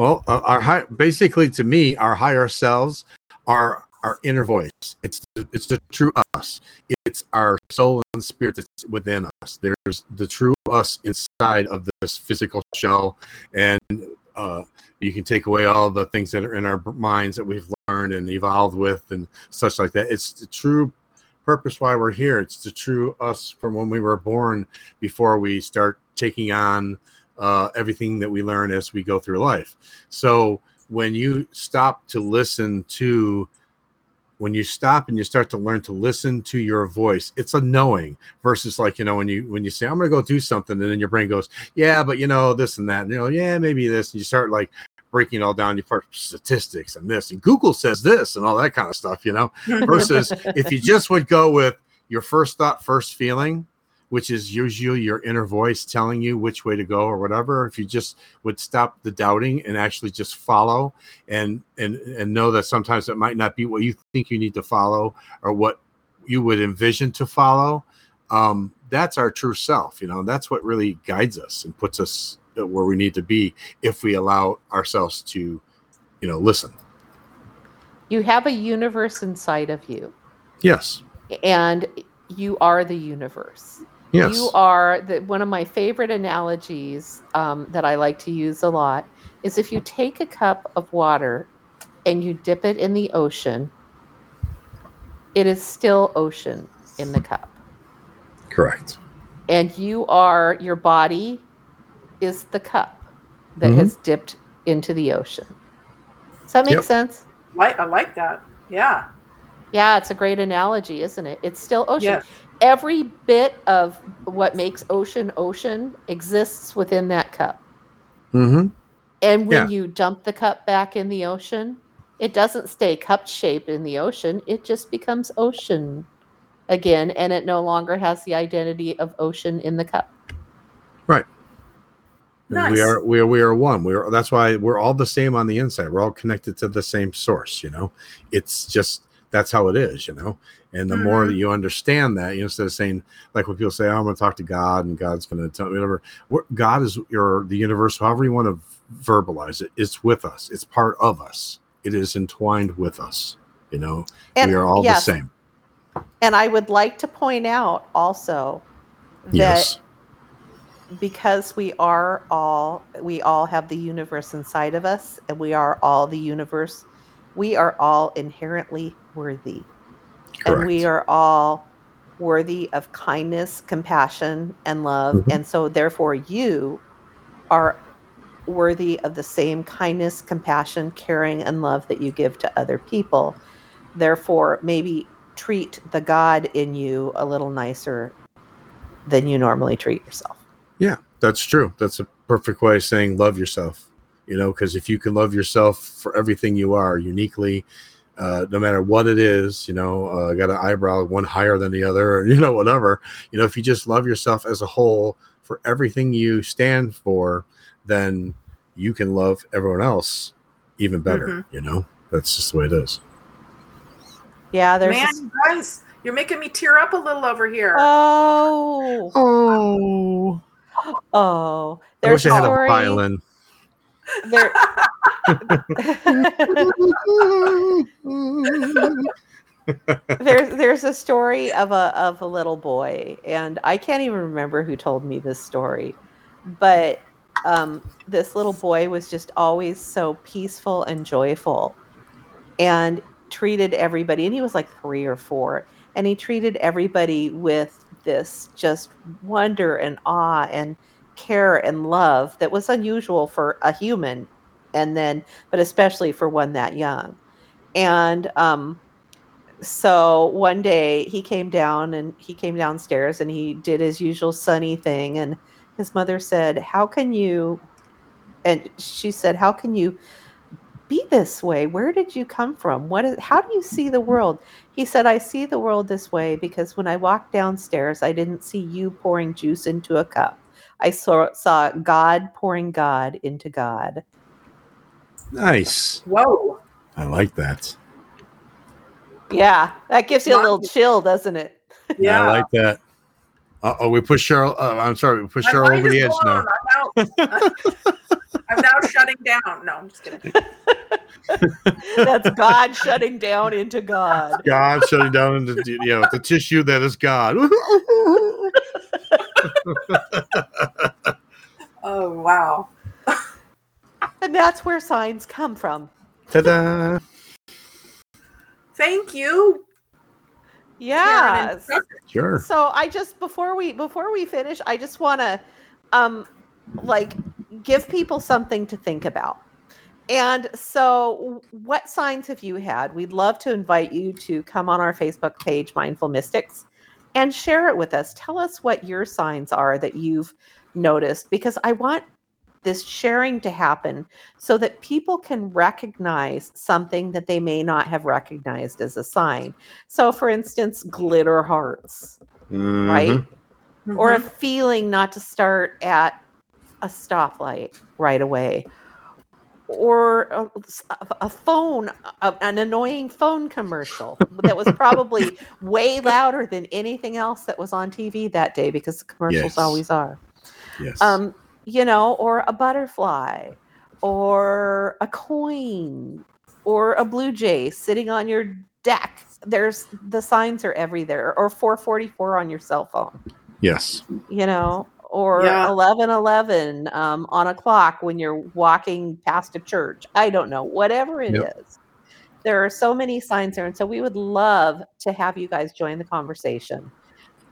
Well, uh, our high, basically to me, our higher selves are our inner voice. It's it's the true us. It's our soul and spirit that's within us. There's the true us inside of this physical shell, and uh, you can take away all the things that are in our minds that we've learned and evolved with, and such like that. It's the true purpose why we're here. It's the true us from when we were born before we start taking on uh, everything that we learn as we go through life. So when you stop to listen to, when you stop and you start to learn to listen to your voice, it's a knowing versus like you know when you when you say I'm going to go do something and then your brain goes yeah but you know this and that and you know yeah maybe this and you start like breaking it all down you put statistics and this and Google says this and all that kind of stuff you know versus if you just would go with your first thought, first feeling, which is usually your inner voice telling you which way to go or whatever, if you just would stop the doubting and actually just follow and and and know that sometimes it might not be what you think you need to follow or what you would envision to follow, um, that's our true self. You know, that's what really guides us and puts us where we need to be if we allow ourselves to, you know, listen. You have a universe inside of you, Yes. and you are the universe. Yes. You are the one of my favorite analogies um, that I like to use a lot is if you take a cup of water and you dip it in the ocean, it is still ocean in the cup. Correct. And you are your body is the cup that Mhm. has dipped into the ocean. Does that make Yep. sense? I like that. Yeah. Yeah, it's a great analogy, isn't it? It's still ocean. Yes. Every bit of what makes ocean ocean exists within that cup. Mm-hmm. And when Yeah. you dump the cup back in the ocean, it doesn't stay cup shaped in the ocean. It just becomes ocean again, and it no longer has the identity of ocean in the cup. Nice. We are we are we are one. We're that's why we're all the same on the inside. We're all connected to the same source, you know. It's just that's how it is, you know. And the more that mm-hmm. you understand that, you know, instead of saying like when people say, oh, "I'm going to talk to God and God's going to tell me whatever," God is your the universe, however you want to verbalize it. It's with us. It's part of us. It is entwined with us. You know, And we are all yes, the same. And I would like to point out also that Yes. because we are all we all have the universe inside of us and we are all the universe we are all inherently worthy and we are all worthy of kindness compassion and love Mhm. and so therefore you are worthy of the same kindness compassion caring and love that you give to other people therefore maybe treat the god in you a little nicer than you normally treat yourself Yeah, that's true. That's a perfect way of saying love yourself. You know, because if you can love yourself for everything you are uniquely, uh, no matter what it is, you know, uh, got an eyebrow one higher than the other, or you know, whatever. You know, if you just love yourself as a whole for everything you stand for, then you can love everyone else even better. Mhm. You know, that's just the way it is. Yeah, there's. Man, this- you guys, you're making me tear up a little over here. oh, Oh, oh. I There's wish I a had a story. violin. There. there's there's a story of a of a little boy, and I can't even remember who told me this story, but um, this little boy was just always so peaceful and joyful, and treated everybody. And he was like three or four, and he treated everybody with this just wonder and awe and care and love that was unusual for a human and then but especially for one that young. And um so one day he came down and he came downstairs and he did his usual sunny thing and his mother said how can you and she said how can you be this way? Where did you come from? What is how do you see the world? He said i see the world this way because when i walked downstairs i didn't see you pouring juice into a cup i saw saw god pouring god into god Nice. Whoa. I like that. yeah that gives you a little chill doesn't it Yeah. I like that. Uh oh, we pushed Cheryl. Uh, I'm sorry, we pushed My Cheryl over the edge blown. now. I'm out. I'm now shutting down. No, I'm just kidding. that's god shutting down into god God shutting down into you know the tissue that is God. Oh wow. and that's where signs come from Ta-da! Thank you. Yeah. Sure. So I just before we before we finish, I just want to um like give people something to think about. And so what signs have you had? We'd love to invite you to come on our Facebook page Mindful Mystics and share it with us. Tell us what your signs are that you've noticed because I want this sharing to happen so that people can recognize something that they may not have recognized as a sign. So, for instance, glitter hearts, right? Or a Mhm. feeling not to start at a stoplight right away. Or a, a phone, a- an annoying phone commercial that was probably way louder than anything else that was on TV that day because the commercials Yes. always are Yes. um you know or a butterfly or a coin or a blue jay sitting on your deck there's the signs are everywhere or 444 on your cell phone yes. you know or Yeah. 1111 um, on a clock when you're walking past a church. I don't know whatever it is, Yep. there are so many signs there and so we would love to have you guys join the conversation.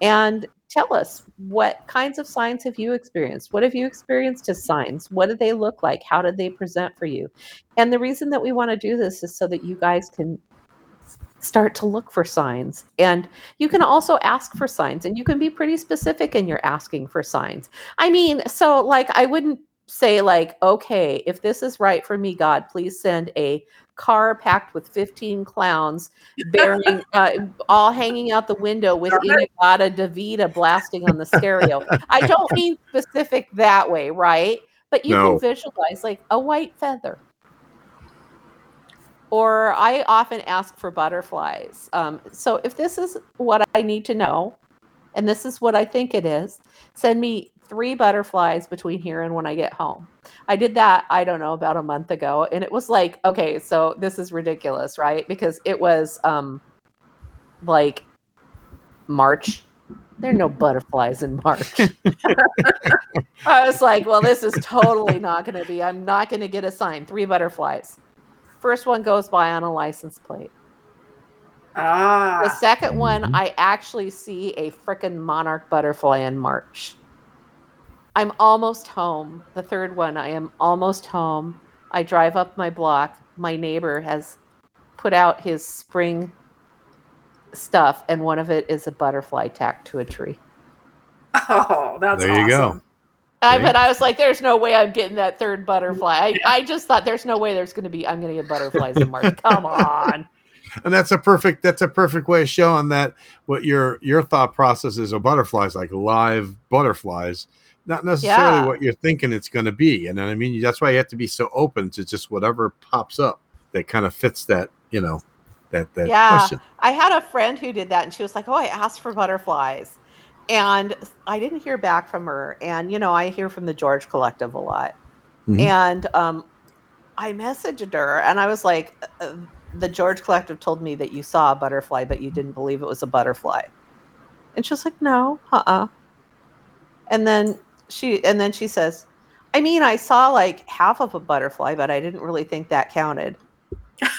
And tell us what kinds of signs have you experienced? What have you experienced as signs? What did they look like? How did they present for you? And the reason that we want to do this is so that you guys can start to look for signs and you can also ask for signs and you can be pretty specific in your asking for signs i mean so like i wouldn't say like okay if this is right for me god please send a car packed with 15 clowns bearing uh, all hanging out the window with. In-A-Gadda-Da-Vida blasting on the stereo. I don't mean specific that way, right? but you No. can visualize like a white feather. Or I often ask for butterflies. Um, so if this is what I need to know, and this is what I think it is, send me three butterflies between here and when I get home. I did that, I don't know, about a month ago. And it was like, okay, so this is ridiculous, right? Because it was um like March. There are no butterflies in March. I was like, well, this is totally not going to be. I'm not going to get a sign. Three butterflies. First one goes by on a license plate. Ah. The Ah. second one. I actually see a frickin' monarch butterfly in March. I'm almost home. The third one, I am almost home. I drive up my block. My neighbor has put out his spring stuff, and one of it is a butterfly tacked to a tree. Oh, that's There you go. I but I was like, there's no way I'm getting that third butterfly. I, I just thought there's no way there's gonna be I'm gonna get butterflies in March. Come on. and that's a perfect that's a perfect way of showing that what your your thought process is of butterflies like live butterflies not necessarily Yeah. what you're thinking it's going to be and i mean that's why you have to be so open to just whatever pops up that kind of fits that you know that that Yeah. question I had a friend who did that and she was like, Oh, I asked for butterflies. And I didn't hear back from her. And you know, I hear from the George Collective a lot. Mhm. And um I messaged her and I was like, uh, the George Collective told me that you saw a butterfly, but you didn't believe it was a butterfly. And she was like, No, uh-uh. And then she and then she says, I mean, I saw like half of a butterfly, but I didn't really think that counted.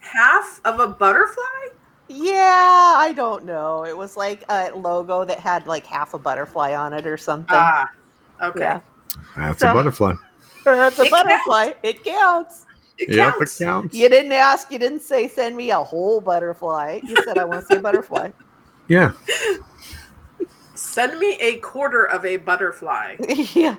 Half of a butterfly? Yeah, I don't know. It was like a logo that had like half a butterfly on it or something. Ah. Okay. Yeah. that's So- a butterfly That's a It counts. butterfly. It counts. It yeah counts. it counts You didn't ask, you didn't say send me a whole butterfly. You said I want to see a butterfly. yeah Send me a quarter of a butterfly. yeah.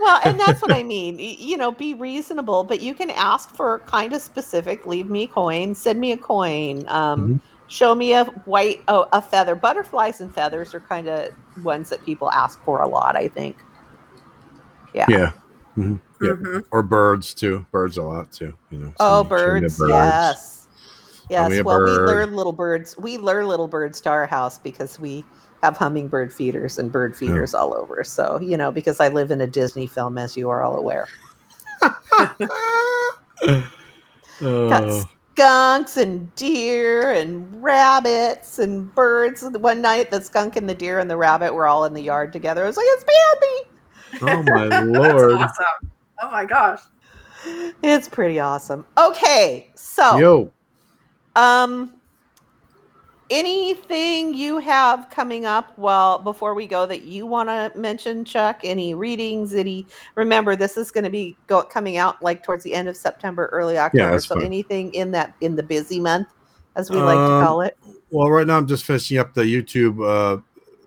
Well, and that's what I mean. You know, be reasonable, but you can ask for kind of specific. Leave me a coin. Send me a coin. Um, Mhm. Show me a white, oh, a feather. Butterflies and feathers are kind of ones that people ask for a lot. I think. Yeah. yeah Mhm. Yeah. Mhm. or birds too birds a lot too you know Oh, send me- birds. Yes. Yes. a Well, we bird. lure little birds. We lure little birds to our house because we have hummingbird feeders and bird feeders all over. So, you know, because I live in a Disney film, as you are all aware. Got. Skunks and deer and rabbits and birds. One night, the skunk and the deer and the rabbit were all in the yard together. I was like, it's Bambi. oh my That's lord awesome. Oh my gosh. It's pretty awesome. Okay. So, yo Um, anything you have coming up? Well, before we go, that you want to mention, Chuck? Any readings? Any? Remember, this is going to be go, coming out like towards the end of September, early October. that's so anything in that in the busy month, as we like to Um, call it. Well, right now I'm just finishing up the YouTube uh,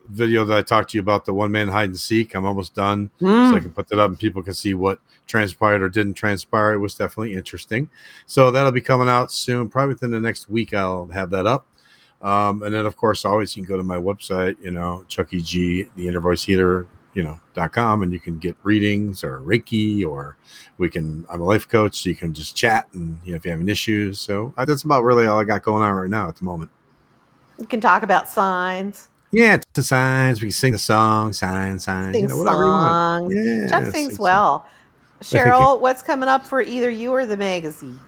video that I talked to you about the one man hide and seek. I'm almost done, so Hmm. I can put that up and people can see what transpired or didn't transpire. It was definitely interesting. So that'll be coming out soon, probably within the next week. I'll have that up. Um, and then, of course, always you can go to my website, you know, Chucky G, the inner voice healer, you know, dot com, and you can get readings or Reiki, or we can. I'm a life coach, so you can just chat and you know if you have any issues. So uh, that's about really all I got going on right now at the moment. You can talk about signs, Yeah, the signs. We can sing the song, sign, sign, sing you know, whatever you want. Yeah, Chuck sings well. Cheryl, what's coming up for either you or the magazine?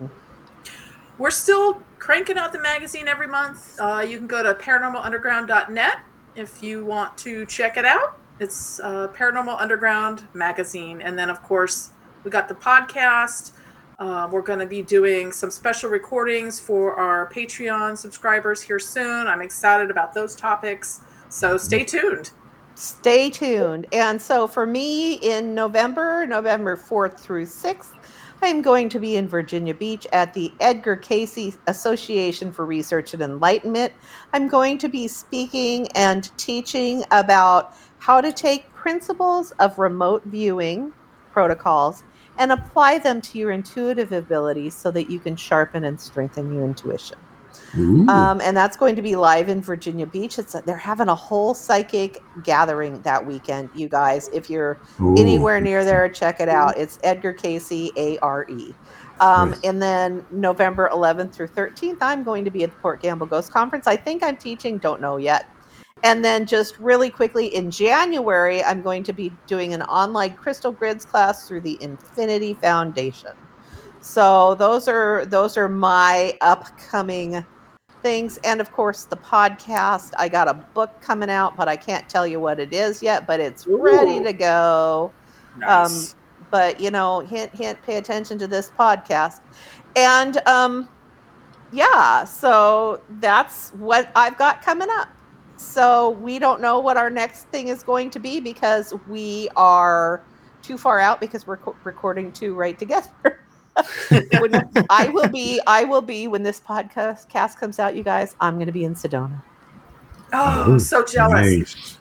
We're still cranking out the magazine every month. Uh, you can go to paranormalunderground.net if you want to check it out. It's uh, Paranormal Underground magazine. And then, of course, we got the podcast. Uh, we're going to be doing some special recordings for our Patreon subscribers here soon. I'm excited about those topics. So stay tuned. Stay tuned. And so for me in November, November 4th through 6th, I'm going to be in Virginia Beach at the Edgar Cayce Association for Research and Enlightenment. I'm going to be speaking and teaching about how to take principles of remote viewing protocols and apply them to your intuitive abilities so that you can sharpen and strengthen your intuition. Um, and that's going to be live in Virginia Beach. It's they're having a whole psychic gathering that weekend, you guys. If you're Ooh. anywhere near there, check it out. It's Edgar Cayce, A R E. Um, Nice. and then November 11th through 13th, I'm going to be at the Port Gamble Ghost Conference. I think I'm teaching, don't know yet. And then just really quickly in January, I'm going to be doing an online crystal grids class through the Infinity Foundation. So those are those are my upcoming things. And of course the podcast. I got a book coming out, but I can't tell you what it is yet, but it's ready to go. Nice. but you know hint hint pay attention to this podcast. And um yeah so that's what i've got coming up. So we don't know what our next thing is going to be because we are too far out because we're co- recording two right together When- i will be i will be when this podcast cast comes out you guys i'm going to be in sedona oh, Oh, so jealous. Nice.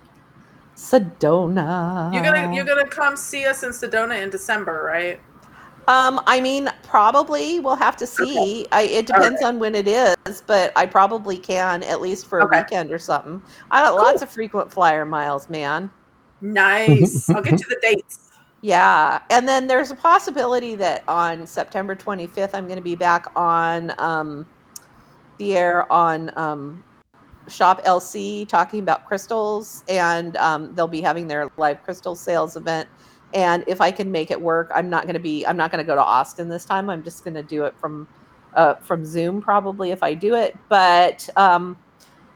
sedona You're gonna you're gonna come see us in Sedona in December, right? Um, I mean, probably we'll have to see. I, it depends on when it is, but I probably can at least for a Okay. weekend or something. I got lots of frequent flyer miles, man. Nice. I'll get you the dates. Yeah, and then there's a possibility that on September 25th, I'm going to be back on um, the air on um, Shop LC talking about crystals, and um, they'll be having their live crystal sales event. And if I can make it work, I'm not going to be. I'm not going to go to Austin this time. I'm just going to do it from uh, from Zoom probably if I do it. But um,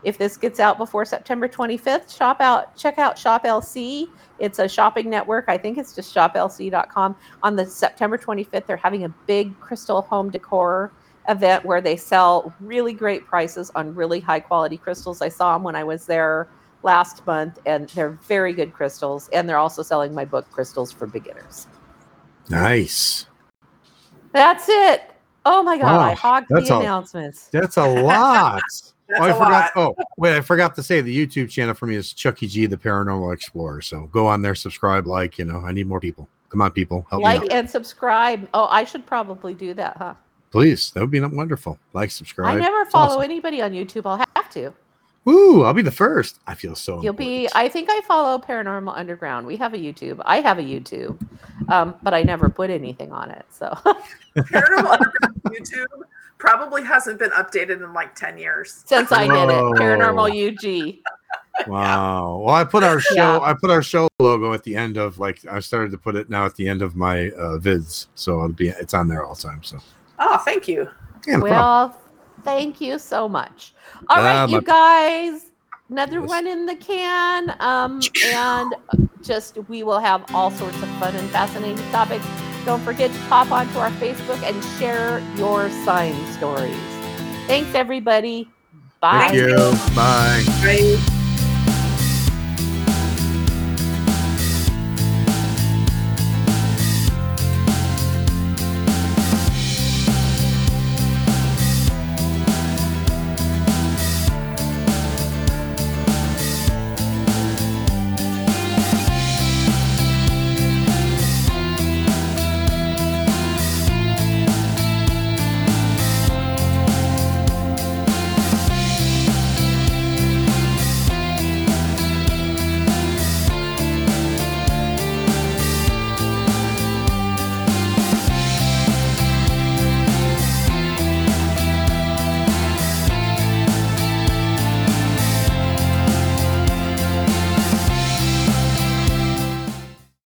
if this gets out before September 25th, shop out. Check out Shop LC. It's a shopping network. I think it's just shoplc.com. On the September 25th, they're having a big crystal home decor event where they sell really great prices on really high quality crystals. I saw them when I was there last month, and they're very good crystals. And they're also selling my book, Crystals for Beginners. Nice. That's it. Oh my God, I Wow, hogged the announcements. That's a lot. That's oh, I a forgot. lot. Oh, wait, I forgot to say the YouTube channel for me is Chucky G, the Paranormal Explorer. So go on there, subscribe, like. You know, I need more people. Come on, people, help me Like out, and subscribe. Oh, I should probably do that, huh? please. That would be wonderful. Like, subscribe. I never It's follow awesome. anybody on YouTube. I'll have to. Ooh, I'll be the first. I feel so. You'll be. I think I follow Paranormal Underground. We have a YouTube. I have a YouTube, um, but I never put anything on it. So Paranormal Underground YouTube probably hasn't been updated in like 10 years. since I did it, Paranormal UG. Wow. Well, I put our show. Yeah. I put our show logo at the end of like I started to put it now at the end of my uh, vids, so it'll be it's on there all the time. So Oh, thank you. yeah, no problem. Well, thank you so much. All right, Ah, you my- guys. Another Yes. one in the can. Um, and just we will have all sorts of fun and fascinating topics. Don't forget to pop onto our Facebook and share your sign stories. Thanks, everybody. Bye. thank you. Bye. Bye.